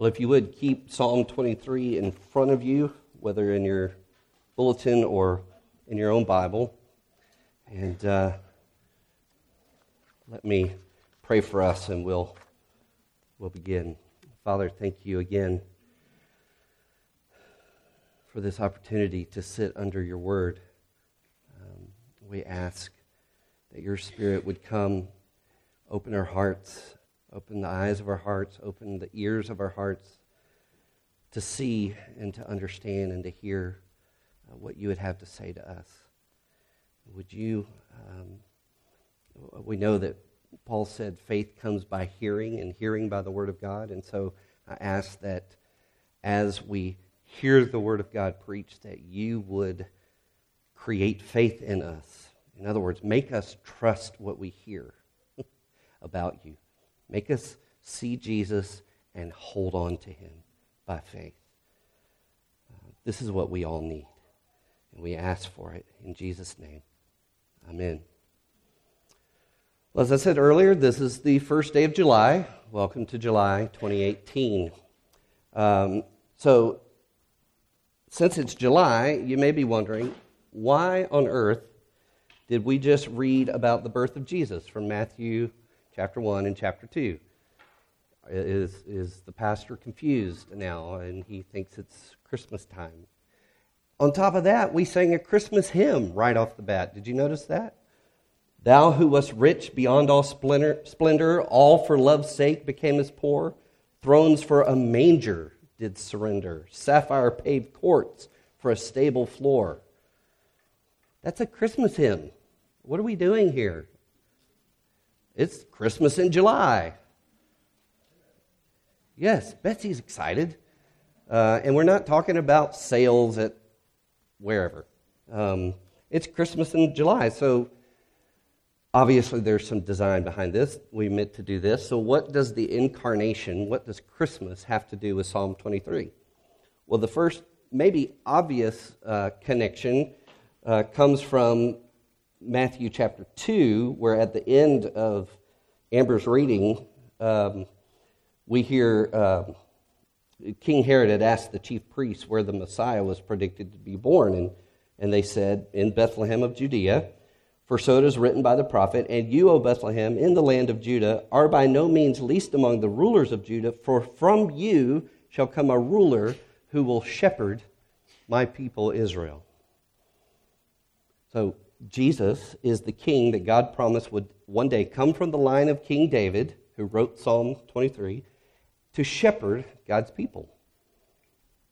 Well, if you would keep Psalm 23 in front of you, whether in your bulletin or in your own Bible, and uh, let me pray for us and we'll, we'll begin. Father, thank you again for this opportunity to sit under your word. Um, we ask that your spirit would come, open our hearts Open the eyes of our hearts, open the ears of our hearts to see and to understand and to hear uh, what you would have to say to us. Would you, um, we know that Paul said faith comes by hearing and hearing by the Word of God. And so I ask that as we hear the Word of God preached, that you would create faith in us. In other words, make us trust what we hear about you. Make us see Jesus and hold on to him by faith. Uh, this is what we all need. And we ask for it in Jesus' name. Amen. Well, as I said earlier, this is the first day of July. Welcome to July 2018. Um, so, since it's July, you may be wondering why on earth did we just read about the birth of Jesus from Matthew chapter 1 and chapter 2. Is, is the pastor confused now and he thinks it's Christmas time? On top of that, we sang a Christmas hymn right off the bat. Did you notice that? Thou who wast rich beyond all splendor, splendor, all for love's sake became as poor. Thrones for a manger did surrender, sapphire paved courts for a stable floor. That's a Christmas hymn. What are we doing here? It's Christmas in July. Yes, Betsy's excited. Uh, and we're not talking about sales at wherever. Um, it's Christmas in July. So obviously there's some design behind this. We meant to do this. So, what does the incarnation, what does Christmas have to do with Psalm 23? Well, the first, maybe obvious uh, connection uh, comes from Matthew chapter 2, where at the end of Amber's reading, um, we hear um, King Herod had asked the chief priests where the Messiah was predicted to be born, and, and they said, In Bethlehem of Judea. For so it is written by the prophet, And you, O Bethlehem, in the land of Judah, are by no means least among the rulers of Judah, for from you shall come a ruler who will shepherd my people Israel. So Jesus is the king that God promised would one day come from the line of King David, who wrote Psalm 23, to shepherd God's people.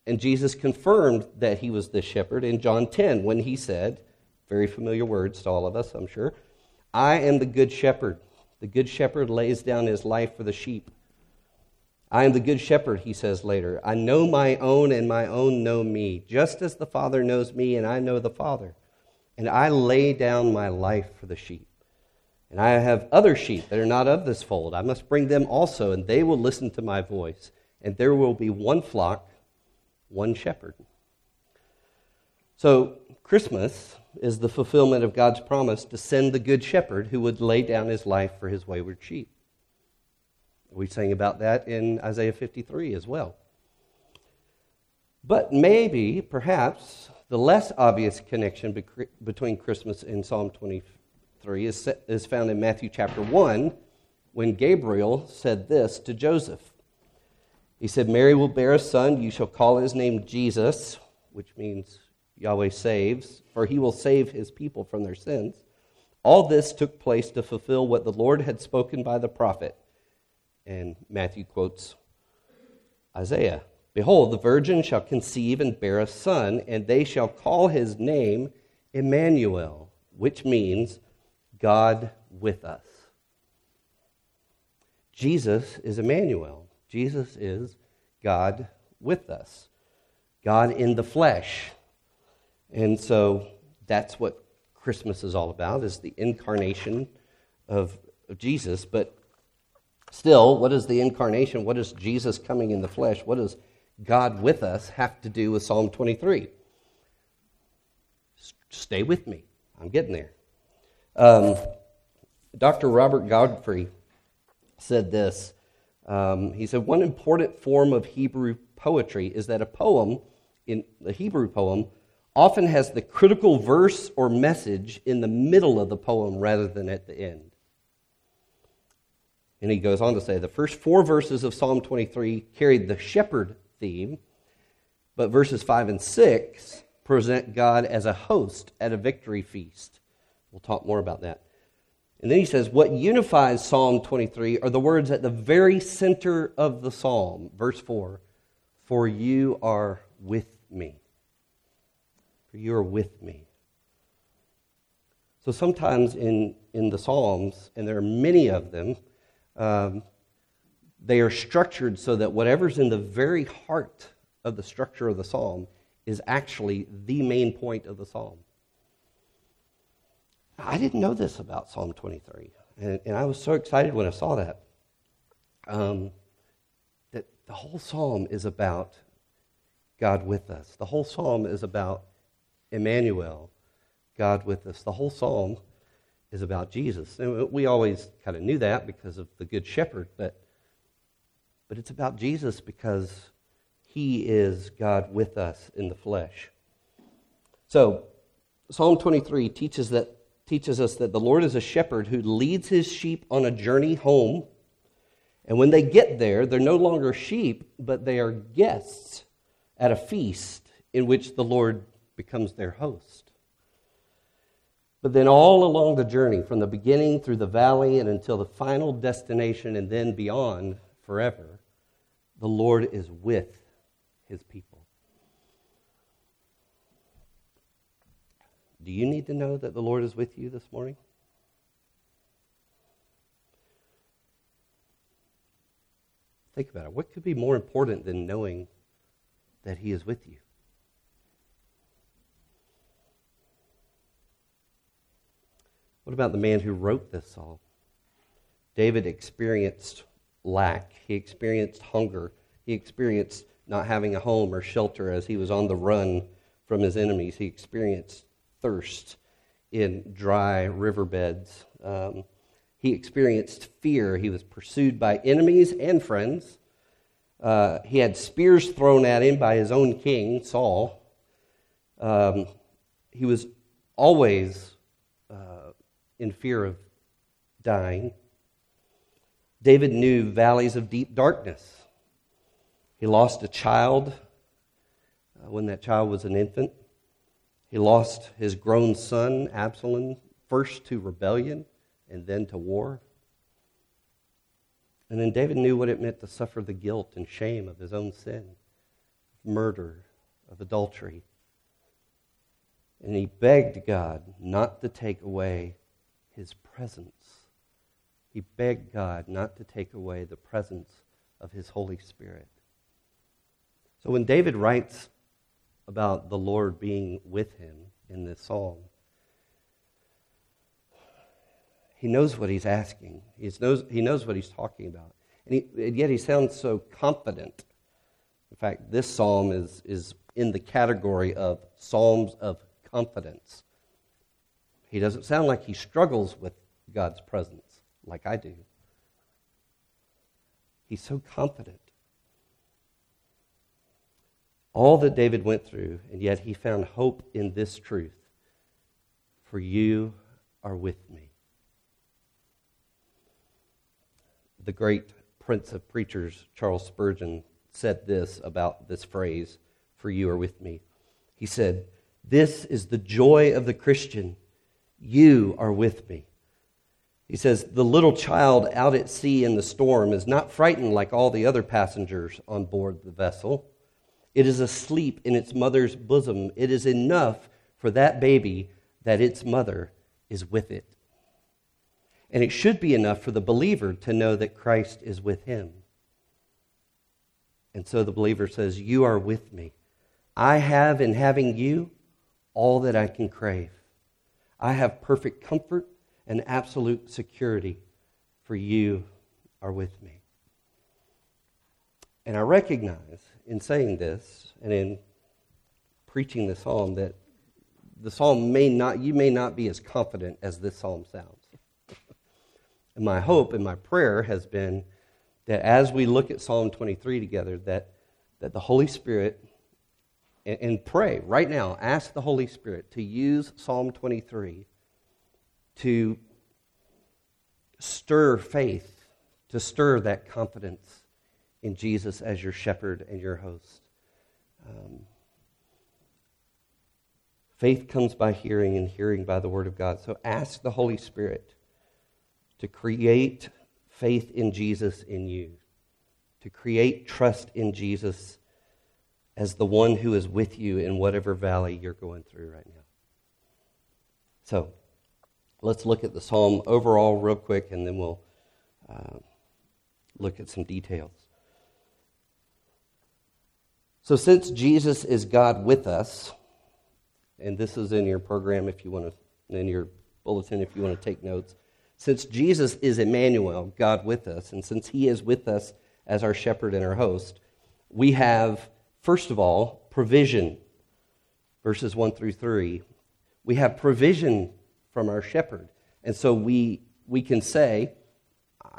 And Jesus confirmed that he was the shepherd in John 10 when he said, very familiar words to all of us, I'm sure, I am the good shepherd. The good shepherd lays down his life for the sheep. I am the good shepherd, he says later. I know my own, and my own know me, just as the Father knows me, and I know the Father and I lay down my life for the sheep. And I have other sheep that are not of this fold. I must bring them also, and they will listen to my voice. And there will be one flock, one shepherd. So, Christmas is the fulfillment of God's promise to send the good shepherd who would lay down his life for his wayward sheep. We sang about that in Isaiah 53 as well. But maybe, perhaps, the less obvious connection between Christmas and Psalm 23 is, is found in Matthew chapter 1 when Gabriel said this to Joseph. He said, Mary will bear a son, you shall call his name Jesus, which means Yahweh saves, for he will save his people from their sins. All this took place to fulfill what the Lord had spoken by the prophet. And Matthew quotes Isaiah. Behold, the virgin shall conceive and bear a son, and they shall call his name Emmanuel, which means God with us. Jesus is Emmanuel. Jesus is God with us, God in the flesh. And so that's what Christmas is all about, is the incarnation of, of Jesus. But still, what is the incarnation? What is Jesus coming in the flesh? What is God with us have to do with Psalm 23? Stay with me. I'm getting there. Um, Dr. Robert Godfrey said this Um, he said one important form of Hebrew poetry is that a poem, in the Hebrew poem, often has the critical verse or message in the middle of the poem rather than at the end. And he goes on to say the first four verses of Psalm 23 carried the shepherd theme, but verses 5 and 6 present God as a host at a victory feast. We'll talk more about that. And then he says, What unifies Psalm 23 are the words at the very center of the psalm. Verse 4 For you are with me. For you are with me. So sometimes in, in the Psalms, and there are many of them, um, they are structured so that whatever's in the very heart of the structure of the psalm is actually the main point of the psalm. I didn't know this about Psalm 23, and, and I was so excited when I saw that. Um, that the whole psalm is about God with us. The whole psalm is about Emmanuel, God with us. The whole psalm is about Jesus. And we always kind of knew that because of the Good Shepherd, but, but it's about Jesus because he is God with us in the flesh. So, Psalm 23 teaches, that, teaches us that the Lord is a shepherd who leads his sheep on a journey home. And when they get there, they're no longer sheep, but they are guests at a feast in which the Lord becomes their host. But then, all along the journey, from the beginning through the valley and until the final destination and then beyond forever, the Lord is with his people. Do you need to know that the Lord is with you this morning? Think about it. What could be more important than knowing that he is with you? What about the man who wrote this psalm? David experienced lack, he experienced hunger, he experienced not having a home or shelter as he was on the run from his enemies, he experienced thirst in dry riverbeds. Um, he experienced fear. He was pursued by enemies and friends. Uh, he had spears thrown at him by his own king, Saul. Um, he was always in fear of dying. David knew valleys of deep darkness. He lost a child uh, when that child was an infant. He lost his grown son, Absalom, first to rebellion and then to war. And then David knew what it meant to suffer the guilt and shame of his own sin, murder, of adultery. And he begged God not to take away his presence. He begged God not to take away the presence of his Holy Spirit. So when David writes about the Lord being with him in this psalm, he knows what he's asking. He knows, he knows what he's talking about. And, he, and yet he sounds so confident. In fact, this psalm is, is in the category of psalms of confidence. He doesn't sound like he struggles with God's presence like I do. He's so confident. All that David went through, and yet he found hope in this truth For you are with me. The great prince of preachers, Charles Spurgeon, said this about this phrase, For you are with me. He said, This is the joy of the Christian you are with me. He says, The little child out at sea in the storm is not frightened like all the other passengers on board the vessel. It is asleep in its mother's bosom. It is enough for that baby that its mother is with it. And it should be enough for the believer to know that Christ is with him. And so the believer says, You are with me. I have in having you all that I can crave. I have perfect comfort and absolute security, for you are with me. And I recognize in saying this and in preaching the psalm that the psalm may not, you may not be as confident as this psalm sounds. and my hope and my prayer has been that as we look at Psalm 23 together, that, that the Holy Spirit, and, and pray right now, ask the Holy Spirit to use Psalm 23 to stir faith, to stir that confidence in Jesus as your shepherd and your host. Um, faith comes by hearing, and hearing by the Word of God. So ask the Holy Spirit to create faith in Jesus in you, to create trust in Jesus as the one who is with you in whatever valley you're going through right now. So let's look at the psalm overall, real quick, and then we'll uh, look at some details. So, since Jesus is God with us, and this is in your program if you want to, in your bulletin if you want to take notes. Since Jesus is Emmanuel, God with us, and since He is with us as our shepherd and our host, we have, first of all, provision. Verses 1 through 3. We have provision from our shepherd. And so we, we can say,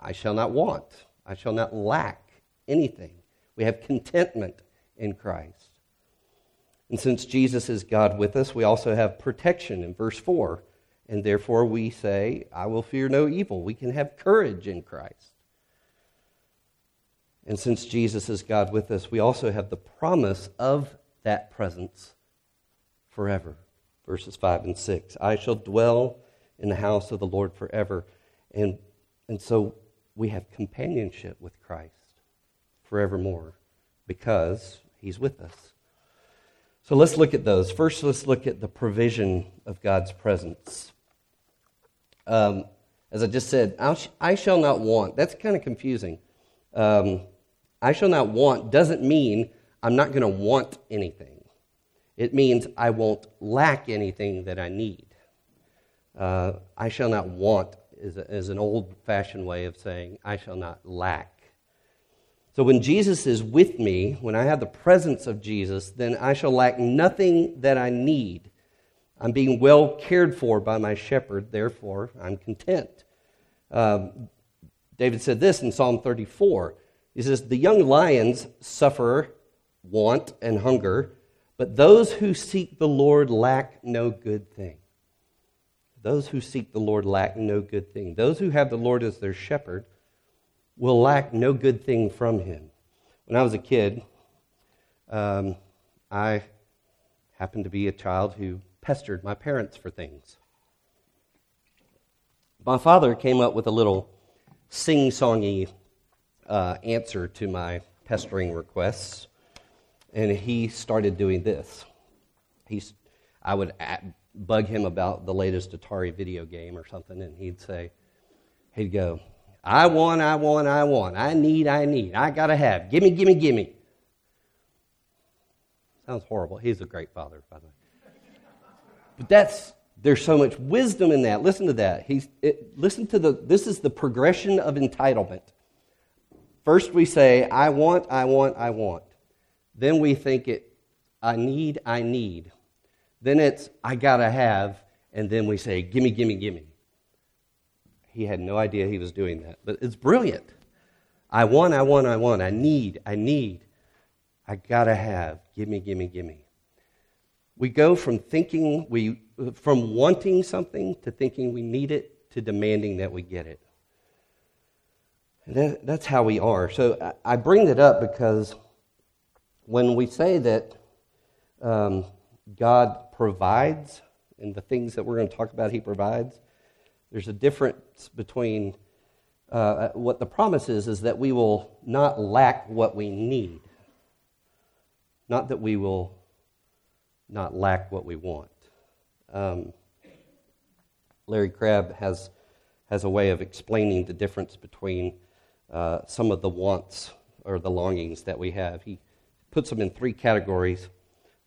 I shall not want, I shall not lack anything. We have contentment in Christ. And since Jesus is God with us, we also have protection in verse 4. And therefore we say, I will fear no evil. We can have courage in Christ. And since Jesus is God with us, we also have the promise of that presence forever. Verses 5 and 6. I shall dwell in the house of the Lord forever. And, and so we have companionship with Christ forevermore because He's with us. So let's look at those. First, let's look at the provision of God's presence. Um, as I just said, I shall not want. That's kind of confusing. Um, I shall not want doesn't mean I'm not going to want anything. It means I won't lack anything that I need. Uh, I shall not want is, a, is an old fashioned way of saying I shall not lack. So when Jesus is with me, when I have the presence of Jesus, then I shall lack nothing that I need. I'm being well cared for by my shepherd, therefore I'm content. Um, David said this in Psalm 34. He says, The young lions suffer want and hunger, but those who seek the Lord lack no good thing. Those who seek the Lord lack no good thing. Those who have the Lord as their shepherd will lack no good thing from him. When I was a kid, um, I happened to be a child who pestered my parents for things. My father came up with a little sing songy uh, answer to my pestering requests, and he started doing this. He's, I would bug him about the latest Atari video game or something, and he'd say, he'd go, I want, I want, I want. I need, I need. I got to have. Gimme, gimme, gimme. Sounds horrible. He's a great father, by the way. But that's, there's so much wisdom in that. Listen to that. He's, it, listen to the, this is the progression of entitlement. First we say, I want, I want, I want. Then we think it, I need, I need. Then it's, I got to have. And then we say, gimme, gimme, gimme. He had no idea he was doing that, but it's brilliant. I want, I want, I want. I need, I need. I gotta have. Gimme, gimme, gimme. We go from thinking we, from wanting something to thinking we need it to demanding that we get it. That, that's how we are. So I bring that up because when we say that um, God provides, and the things that we're going to talk about, He provides, there's a difference between uh, what the promise is, is that we will not lack what we need, not that we will not lack what we want. Um, Larry Crabb has, has a way of explaining the difference between uh, some of the wants or the longings that we have. He puts them in three categories.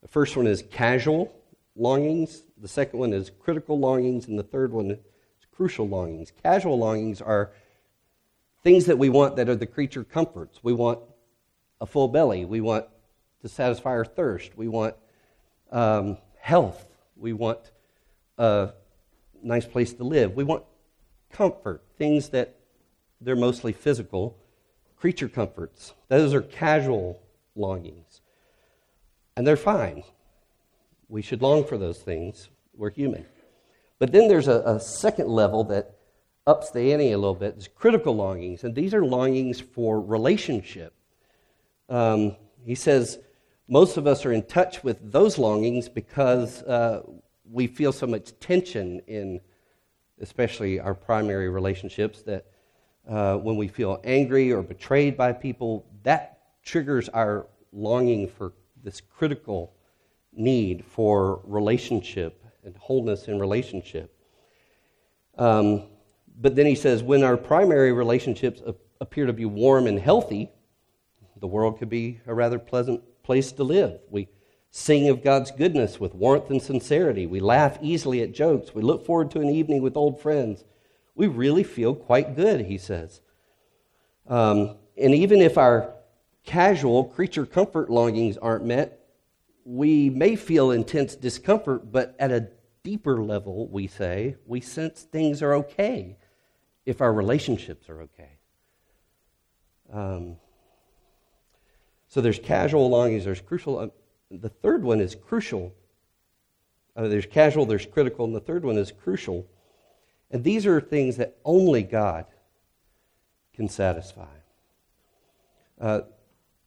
The first one is casual longings, the second one is critical longings, and the third one is crucial longings. Casual longings are things that we want that are the creature comforts. We want a full belly. We want to satisfy our thirst. We want um, health. We want a nice place to live. We want comfort, things that they're mostly physical. creature comforts. Those are casual longings. And they're fine. We should long for those things. We're human. But then there's a, a second level that ups the ante a little bit. It's critical longings. And these are longings for relationship. Um, he says most of us are in touch with those longings because uh, we feel so much tension in, especially our primary relationships, that uh, when we feel angry or betrayed by people, that triggers our longing for this critical need for relationship and wholeness in relationship. Um, but then he says, when our primary relationships appear to be warm and healthy, the world could be a rather pleasant place to live. We sing of God's goodness with warmth and sincerity. We laugh easily at jokes. We look forward to an evening with old friends. We really feel quite good, he says. Um, and even if our casual creature comfort longings aren't met, we may feel intense discomfort, but at a deeper level, we say, we sense things are okay if our relationships are okay. Um, so there's casual longings, there's crucial. Uh, the third one is crucial. Uh, there's casual, there's critical, and the third one is crucial. And these are things that only God can satisfy. Uh,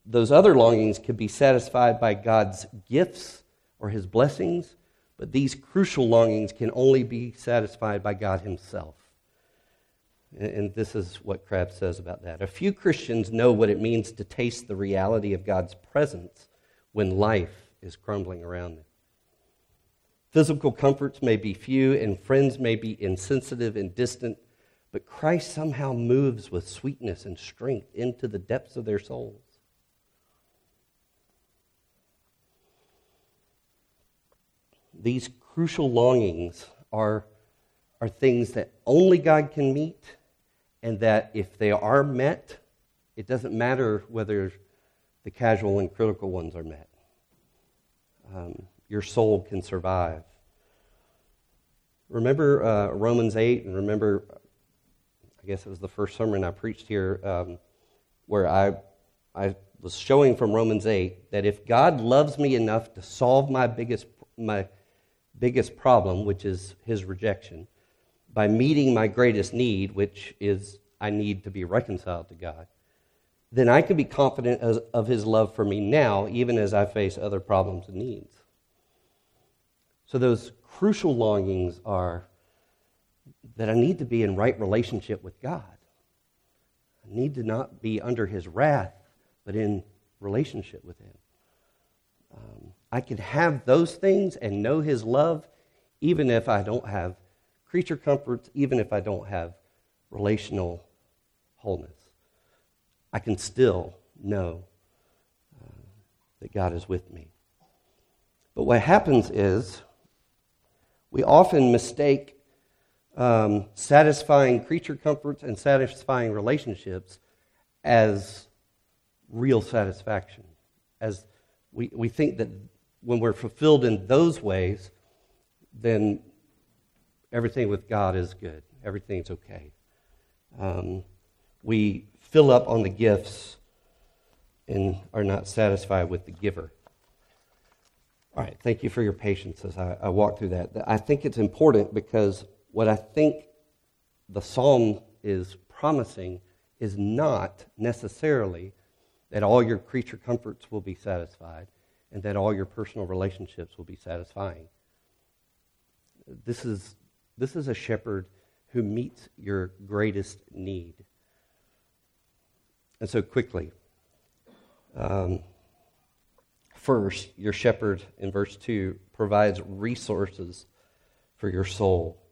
those other longings can be satisfied by God's gifts or his blessings, but these crucial longings can only be satisfied by God himself. And this is what Crabb says about that. A few Christians know what it means to taste the reality of God's presence when life is crumbling around them. Physical comforts may be few, and friends may be insensitive and distant, but Christ somehow moves with sweetness and strength into the depths of their souls. These crucial longings are, are things that only God can meet and that if they are met, it doesn't matter whether the casual and critical ones are met. Um, your soul can survive. Remember uh, Romans 8, and remember, I guess it was the first sermon I preached here, um, where I, I was showing from Romans 8 that if God loves me enough to solve my biggest, my biggest problem, which is his rejection, by meeting my greatest need, which is I need to be reconciled to God, then I can be confident of his love for me now, even as I face other problems and needs. So, those crucial longings are that I need to be in right relationship with God. I need to not be under his wrath, but in relationship with him. Um, I can have those things and know his love even if I don't have creature comforts, even if I don't have relational wholeness. I can still know uh, that God is with me. But what happens is we often mistake um, satisfying creature comforts and satisfying relationships as real satisfaction. As we, we think that when we're fulfilled in those ways, then everything with God is good. Everything's okay. Um, we fill up on the gifts and are not satisfied with the giver. All right, thank you for your patience as I, I walk through that. I think it's important because what I think the psalm is promising is not necessarily that all your creature comforts will be satisfied and that all your personal relationships will be satisfying. This is, this is a shepherd who meets your greatest need. And so, quickly, um, first, your shepherd in verse 2 provides resources for your soul.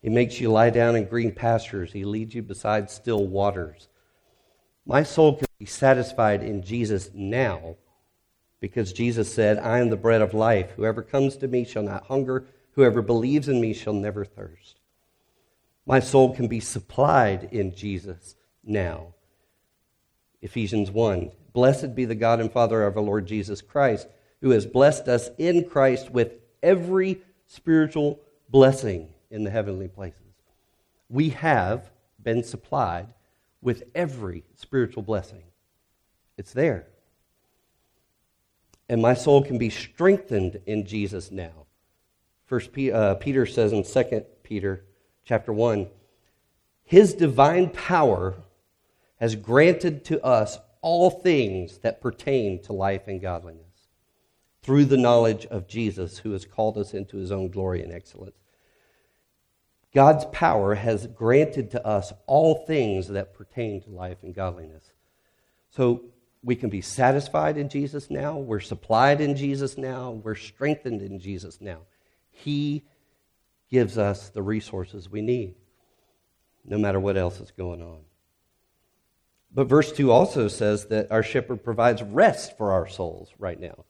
He makes you lie down in green pastures, He leads you beside still waters. My soul can be satisfied in Jesus now because Jesus said, I am the bread of life. Whoever comes to me shall not hunger, whoever believes in me shall never thirst. My soul can be supplied in Jesus now. Ephesians 1. Blessed be the God and Father of our Lord Jesus Christ, who has blessed us in Christ with every spiritual blessing in the heavenly places. We have been supplied with every spiritual blessing. It's there. And my soul can be strengthened in Jesus now. First uh, Peter says in 2 Peter chapter 1, his divine power has granted to us all things that pertain to life and godliness through the knowledge of Jesus, who has called us into his own glory and excellence. God's power has granted to us all things that pertain to life and godliness. So we can be satisfied in Jesus now, we're supplied in Jesus now, we're strengthened in Jesus now. He gives us the resources we need, no matter what else is going on. But verse 2 also says that our shepherd provides rest for our souls right now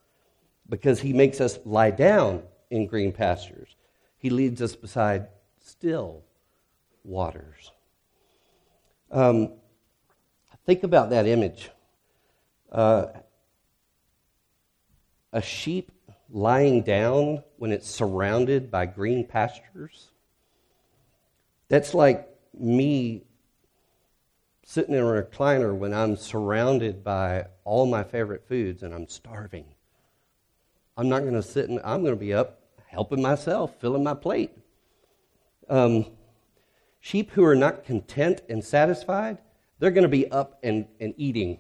because he makes us lie down in green pastures. He leads us beside still waters. Um, think about that image. Uh, a sheep lying down when it's surrounded by green pastures. That's like me sitting in a recliner when I'm surrounded by all my favorite foods and I'm starving. I'm not going to sit and I'm going to be up helping myself, filling my plate. Um, sheep who are not content and satisfied, they're going to be up and, and eating,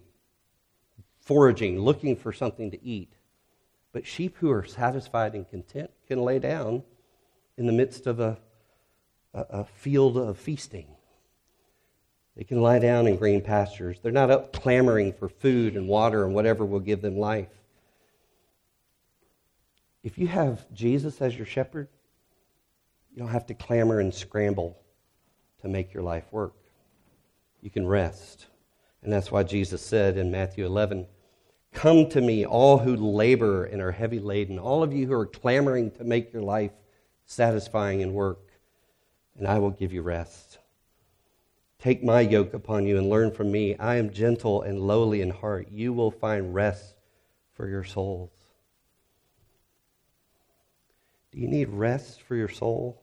foraging, looking for something to eat. But sheep who are satisfied and content can lay down in the midst of a, a, a field of feasting. They can lie down in green pastures. They're not up clamoring for food and water and whatever will give them life. If you have Jesus as your shepherd, you don't have to clamor and scramble to make your life work. You can rest. And that's why Jesus said in Matthew 11, Come to me, all who labor and are heavy laden, all of you who are clamoring to make your life satisfying in work, and I will give you rest. Take my yoke upon you and learn from me. I am gentle and lowly in heart. You will find rest for your souls. Do you need rest for your soul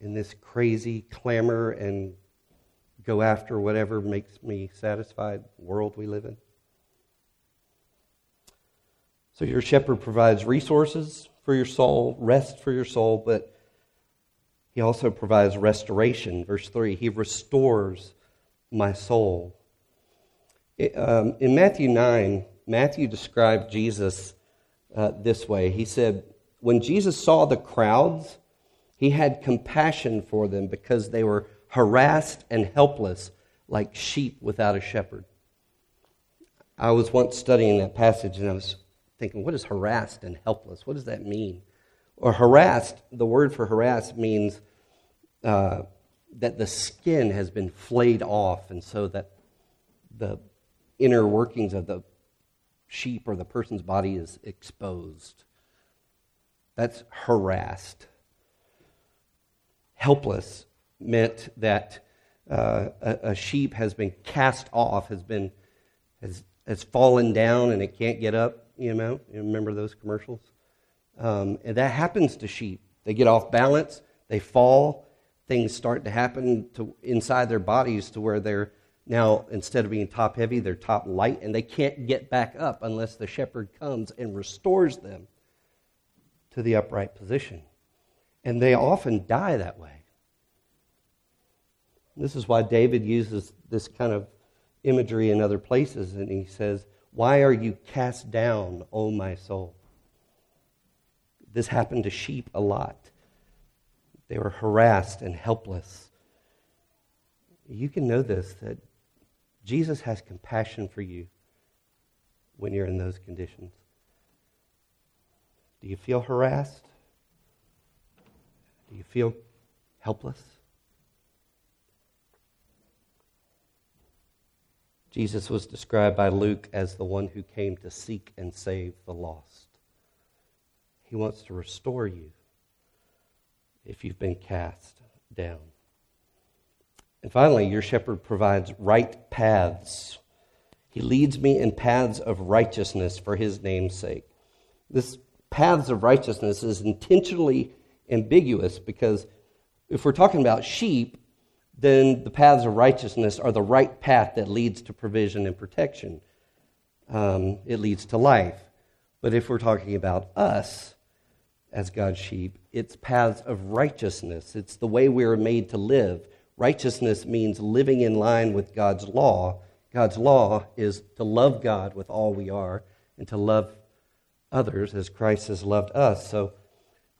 in this crazy clamor and go after whatever makes me satisfied world we live in? So, your shepherd provides resources for your soul, rest for your soul, but he also provides restoration. Verse 3 He restores my soul. It, um, in Matthew 9, Matthew described Jesus uh, this way. He said, when Jesus saw the crowds, he had compassion for them because they were harassed and helpless like sheep without a shepherd. I was once studying that passage and I was thinking, what is harassed and helpless? What does that mean? Or harassed, the word for harassed means uh, that the skin has been flayed off, and so that the inner workings of the sheep or the person's body is exposed. That's harassed. Helpless meant that uh, a, a, sheep has been cast off, has been has, has fallen down, and it can't get up. You know, you remember those commercials? Um, and that happens to sheep. They get off balance, they fall, things start to happen to inside their bodies to where they're now instead of being top heavy, they're top light, and they can't get back up unless the shepherd comes and restores them to the upright position. And they often die that way. This is why David uses this kind of imagery in other places, and he says, Why are you cast down, O my soul? This happened to sheep a lot. They were harassed and helpless. You can know this that Jesus has compassion for you when you're in those conditions. Do you feel harassed? Do you feel helpless? Jesus was described by Luke as the one who came to seek and save the lost. He wants to restore you if you've been cast down. And finally, your shepherd provides right paths. He leads me in paths of righteousness for his name's sake. This paths of righteousness is intentionally ambiguous because if we're talking about sheep, then the paths of righteousness are the right path that leads to provision and protection. Um, it leads to life. But if we're talking about us as God's sheep, it's paths of righteousness. It's the way we are made to live. Righteousness means living in line with God's law. God's law is to love God with all we are and to love others as Christ has loved us. So,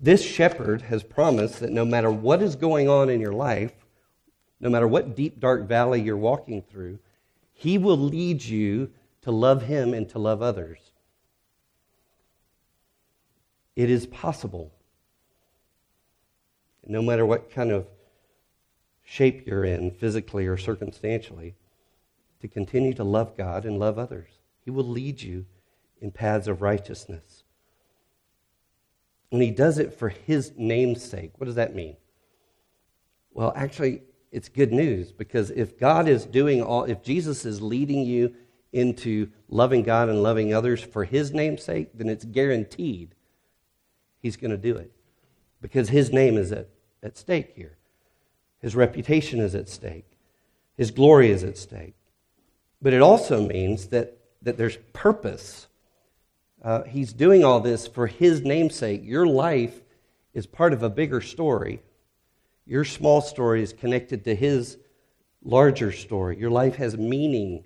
this shepherd has promised that no matter what is going on in your life, no matter what deep, dark valley you're walking through, he will lead you to love him and to love others. It is possible. No matter what kind of shape you're in, physically or circumstantially, to continue to love God and love others. He will lead you in paths of righteousness. And he does it for his name's sake. What does that mean? Well, actually, it's good news because if God is doing all, if Jesus is leading you into loving God and loving others for his name's sake, then it's guaranteed he's going to do it because his name is at, at stake here. His reputation is at stake, his glory is at stake. But it also means that, that there's purpose uh, he's doing all this for his namesake. Your life is part of a bigger story. Your small story is connected to his larger story. Your life has meaning.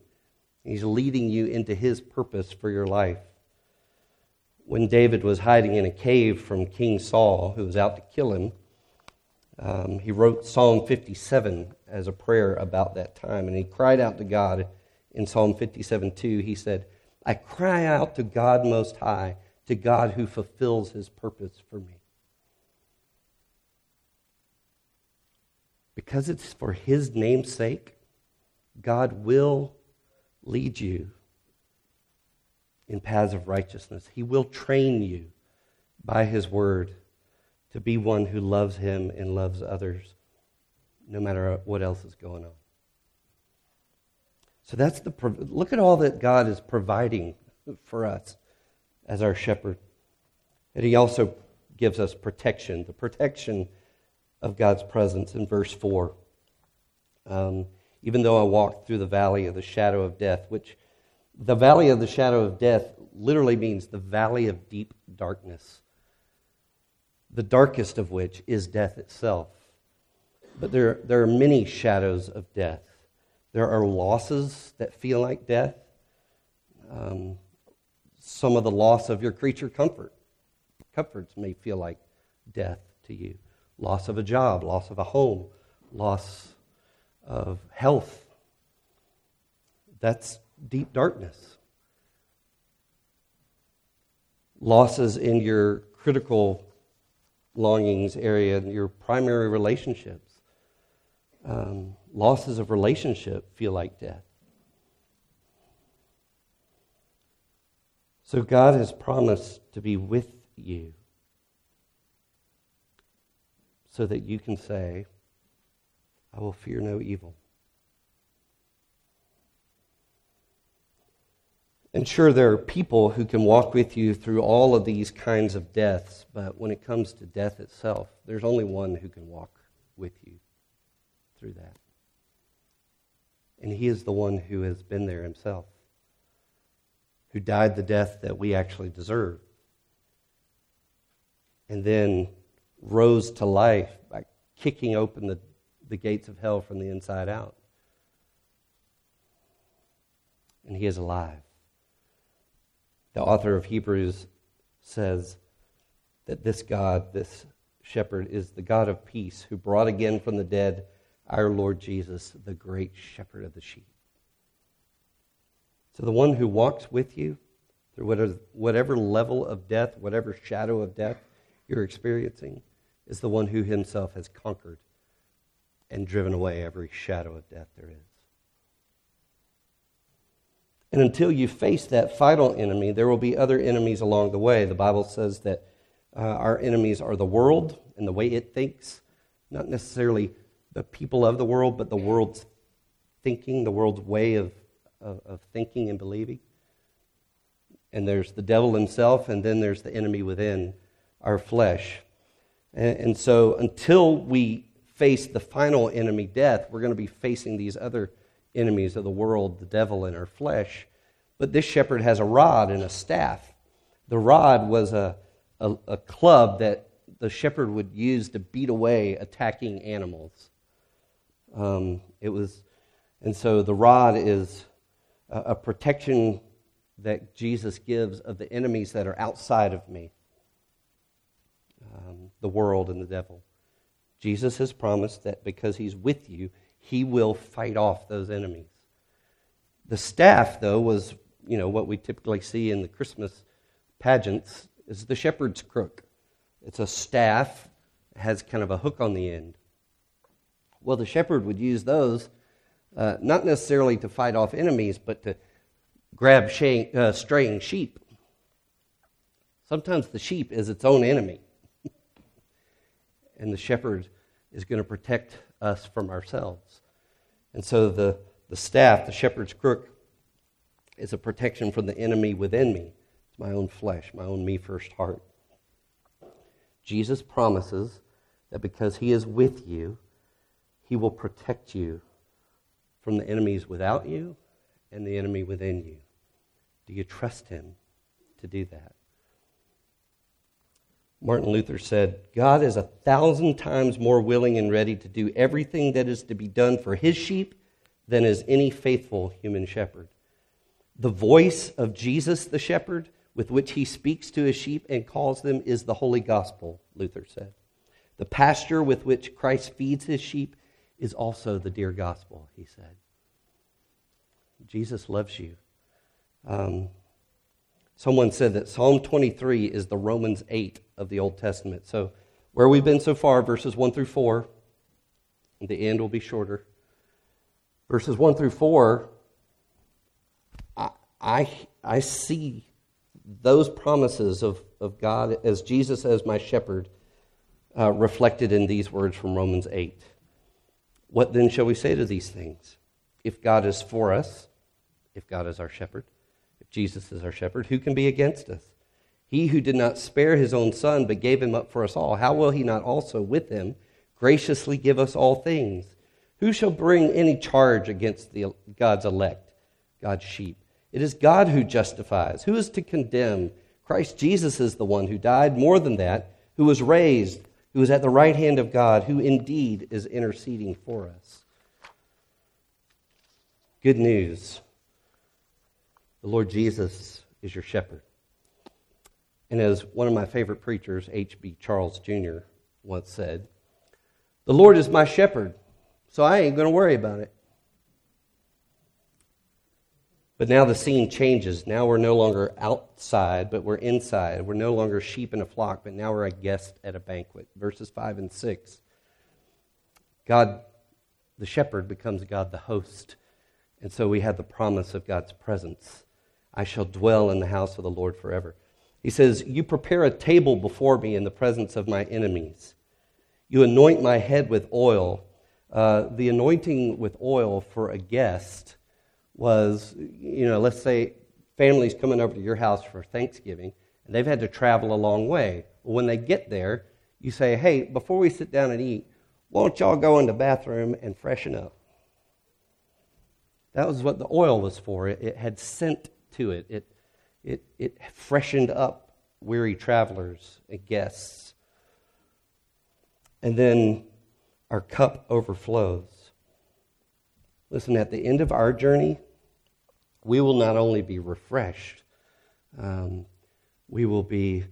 He's leading you into his purpose for your life. When David was hiding in a cave from King Saul, who was out to kill him, um, he wrote Psalm 57 as a prayer about that time. And he cried out to God in Psalm 57 2. He said, I cry out to God Most High, to God who fulfills his purpose for me. Because it's for his name's sake, God will lead you in paths of righteousness. He will train you by his word to be one who loves him and loves others, no matter what else is going on. So that's the look at all that God is providing for us as our shepherd. And he also gives us protection, the protection of God's presence in verse 4. Um, even though I walk through the valley of the shadow of death, which the valley of the shadow of death literally means the valley of deep darkness, the darkest of which is death itself. But there, there are many shadows of death. There are losses that feel like death. Um, some of the loss of your creature comfort. Comforts may feel like death to you. Loss of a job, loss of a home, loss of health. That's deep darkness. Losses in your critical longings area, your primary relationships. Um, losses of relationship feel like death. So God has promised to be with you so that you can say, I will fear no evil. And sure, there are people who can walk with you through all of these kinds of deaths, but when it comes to death itself, there's only one who can walk with you through that. And he is the one who has been there himself, who died the death that we actually deserve, and then rose to life by kicking open the, the gates of hell from the inside out. And he is alive. The author of Hebrews says that this God, this shepherd, is the God of peace who brought again from the dead our Lord Jesus, the great shepherd of the sheep. So the one who walks with you through whatever level of death, whatever shadow of death you're experiencing, is the one who himself has conquered and driven away every shadow of death there is. And until you face that final enemy, there will be other enemies along the way. The Bible says that uh, our enemies are the world and the way it thinks, not necessarily the people of the world, but the world's thinking, the world's way of, of, of thinking and believing. And there's the devil himself, and then there's the enemy within our flesh. And, so until we face the final enemy, death, we're going to be facing these other enemies of the world, the devil and our flesh. But this shepherd has a rod and a staff. The rod was a, a, a club that the shepherd would use to beat away attacking animals. Um, it was, and so the rod is a, a protection that Jesus gives of the enemies that are outside of me um, the world and the devil. Jesus has promised that because he's with you, he will fight off those enemies. The staff, though, was, you know, what we typically see in the Christmas pageants is the shepherd's crook. It's a staff, has kind of a hook on the end. Well, the shepherd would use those uh, not necessarily to fight off enemies, but to grab uh, straying sheep. Sometimes the sheep is its own enemy. And the shepherd is going to protect us from ourselves. And so the, the staff, the shepherd's crook, is a protection from the enemy within me. It's my own flesh, my own me first heart. Jesus promises that because he is with you, he will protect you from the enemies without you and the enemy within you. Do you trust him to do that? Martin Luther said, God is a thousand times more willing and ready to do everything that is to be done for his sheep than is any faithful human shepherd. The voice of Jesus the shepherd, with which he speaks to his sheep and calls them, is the holy gospel, Luther said. The pasture with which Christ feeds his sheep is also the dear gospel, he said. Jesus loves you. Um, someone said that Psalm 23 is the Romans 8 of the Old Testament. So, where we've been so far, verses 1 through 4, the end will be shorter. Verses 1 through 4, I, I, I see those promises of, of God as Jesus as my shepherd uh, reflected in these words from Romans 8. What then shall we say to these things? If God is for us, if God is our shepherd, Jesus is our shepherd, who can be against us? He who did not spare his own son, but gave him up for us all, how will he not also with him graciously give us all things? Who shall bring any charge against the, God's elect, God's sheep? It is God who justifies. Who is to condemn? Christ Jesus is the one who died, more than that, who was raised, who is at the right hand of God, who indeed is interceding for us. Good news. The Lord Jesus is your shepherd. And as one of my favorite preachers, H.B. Charles Jr., once said, The Lord is my shepherd, so I ain't going to worry about it. But now the scene changes. Now we're no longer outside, but we're inside. We're no longer sheep in a flock, but now we're a guest at a banquet. Verses 5 and 6. God, the shepherd, becomes God the host. And so we have the promise of God's presence. I shall dwell in the house of the Lord forever. He says, You prepare a table before me in the presence of my enemies. You anoint my head with oil. Uh, the anointing with oil for a guest was, you know, let's say families coming over to your house for Thanksgiving, and they've had to travel a long way. When they get there, you say, Hey, before we sit down and eat, why don't y'all go in the bathroom and freshen up? That was what the oil was for. It, it had scent to it. It, it, it freshened up weary travelers and guests. And then our cup overflows. Listen, at the end of our journey, we will not only be refreshed, um, we will be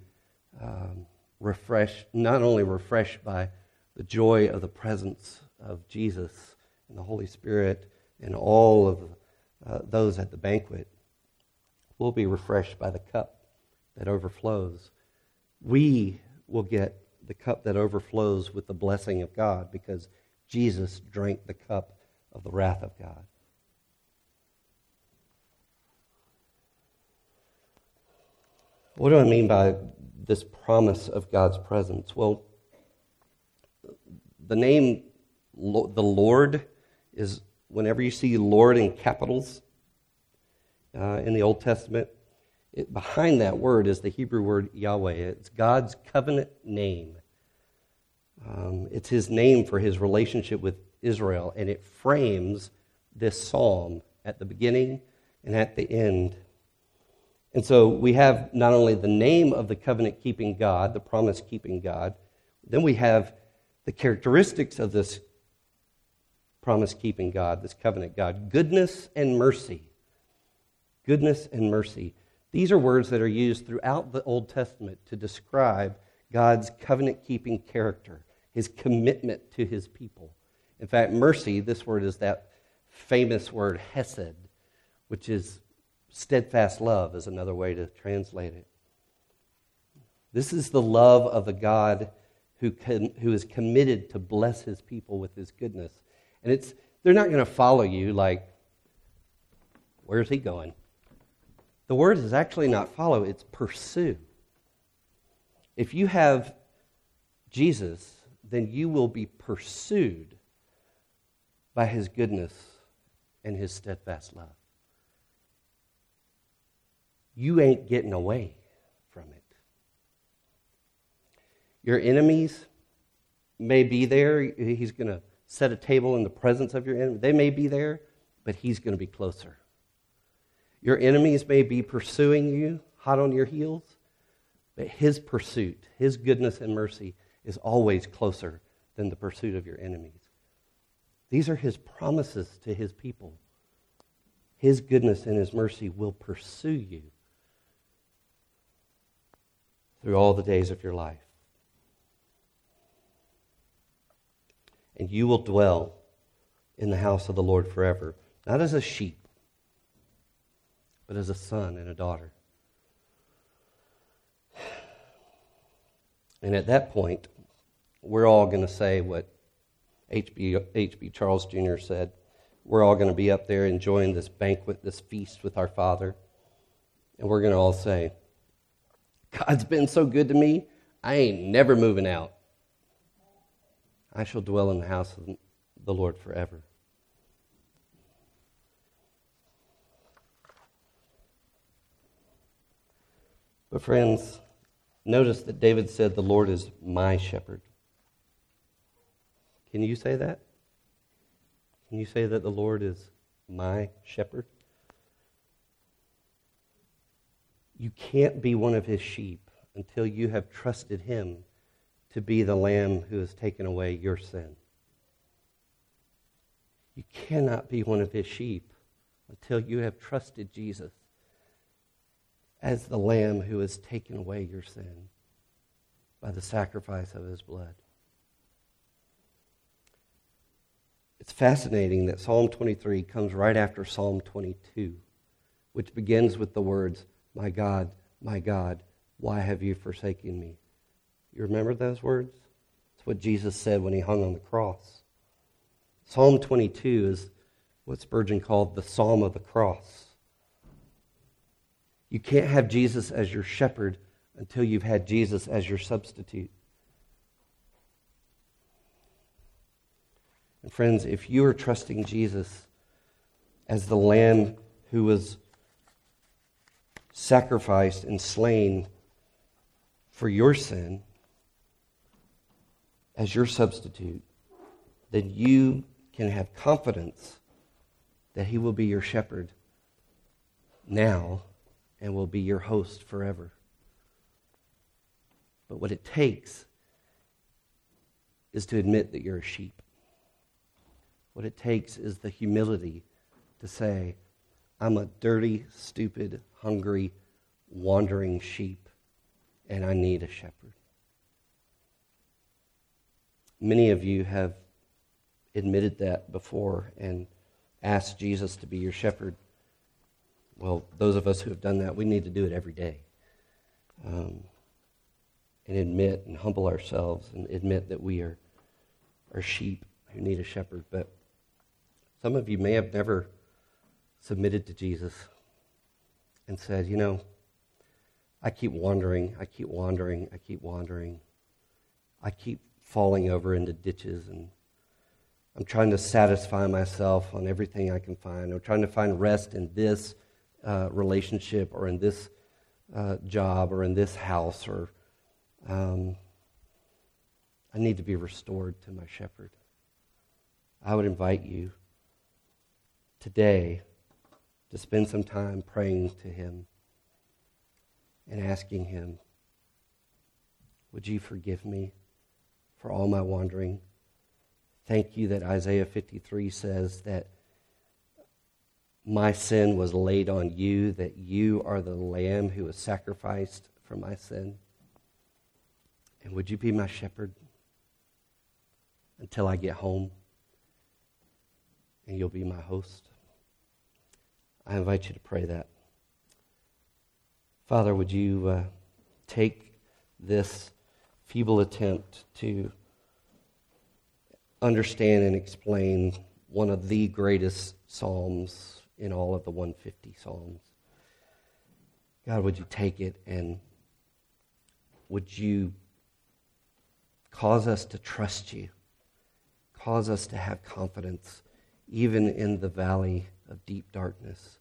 um, refreshed, not only refreshed by the joy of the presence of Jesus and the Holy Spirit and all of uh, those at the banquet, we'll be refreshed by the cup that overflows. We will get the cup that overflows with the blessing of God because Jesus drank the cup of the wrath of God. What do I mean by this promise of God's presence? Well, the name the Lord is whenever you see Lord in capitals, uh, in the Old Testament. It, behind that word is the Hebrew word Yahweh. It's God's covenant name. Um, it's his name for his relationship with Israel, and it frames this psalm at the beginning and at the end. And so we have not only the name of the covenant keeping God, the promise keeping God, then we have the characteristics of this promise keeping God, this covenant God goodness and mercy. Goodness and mercy. These are words that are used throughout the Old Testament to describe God's covenant keeping character, his commitment to his people. In fact, mercy, this word is that famous word hesed, which is steadfast love, is another way to translate it. This is the love of a God who, who is committed to bless his people with his goodness. And it's, they're not going to follow you like, where's he going? The word is actually not follow, it's pursue. If you have Jesus, then you will be pursued by his goodness and his steadfast love. You ain't getting away from it. Your enemies may be there. He's going to set a table in the presence of your enemy. They may be there, but he's going to be closer. Your enemies may be pursuing you, hot on your heels, but his pursuit, his goodness and mercy, is always closer than the pursuit of your enemies. These are his promises to his people. His goodness and his mercy will pursue you through all the days of your life. And you will dwell in the house of the Lord forever, not as a sheep but as a son and a daughter. And at that point, we're all going to say what H.B. H.B. Charles Jr. said. We're all going to be up there enjoying this banquet, this feast with our Father. And we're going to all say, God's been so good to me, I ain't never moving out. I shall dwell in the house of the Lord forever. But, friends, notice that David said, The Lord is my shepherd. Can you say that? Can you say that the Lord is my shepherd? You can't be one of his sheep until you have trusted him to be the lamb who has taken away your sin. You cannot be one of his sheep until you have trusted Jesus as the Lamb who has taken away your sin by the sacrifice of his blood. It's fascinating that Psalm 23 comes right after Psalm 22, which begins with the words, My God, my God, why have you forsaken me? You remember those words? It's what Jesus said when he hung on the cross. Psalm 22 is what Spurgeon called the Psalm of the Cross. You can't have Jesus as your shepherd until you've had Jesus as your substitute. And friends, if you are trusting Jesus as the lamb who was sacrificed and slain for your sin as your substitute, then you can have confidence that he will be your shepherd now and will be your host forever. But what it takes is to admit that you're a sheep. What it takes is the humility to say, I'm a dirty, stupid, hungry, wandering sheep, and I need a shepherd. Many of you have admitted that before and asked Jesus to be your shepherd. Well, those of us who have done that, we need to do it every day. Um, and admit and humble ourselves and admit that we are, are sheep who need a shepherd. But some of you may have never submitted to Jesus and said, you know, I keep wandering, I keep wandering, I keep wandering. I keep falling over into ditches and I'm trying to satisfy myself on everything I can find. I'm trying to find rest in this uh, relationship or in this uh, job or in this house or um, I need to be restored to my shepherd. I would invite you today to spend some time praying to him and asking him, Would you forgive me for all my wandering? Thank you that Isaiah 53 says that my sin was laid on you, that you are the lamb who was sacrificed for my sin. And would you be my shepherd until I get home? And you'll be my host. I invite you to pray that. Father, would you uh, take this feeble attempt to understand and explain one of the greatest psalms in all of the 150 psalms? God, would you take it and would you cause us to trust you? Cause us to have confidence, even in the valley of deep darkness,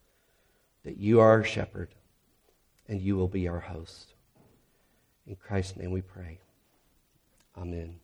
that you are our shepherd and you will be our host. In Christ's name we pray. Amen.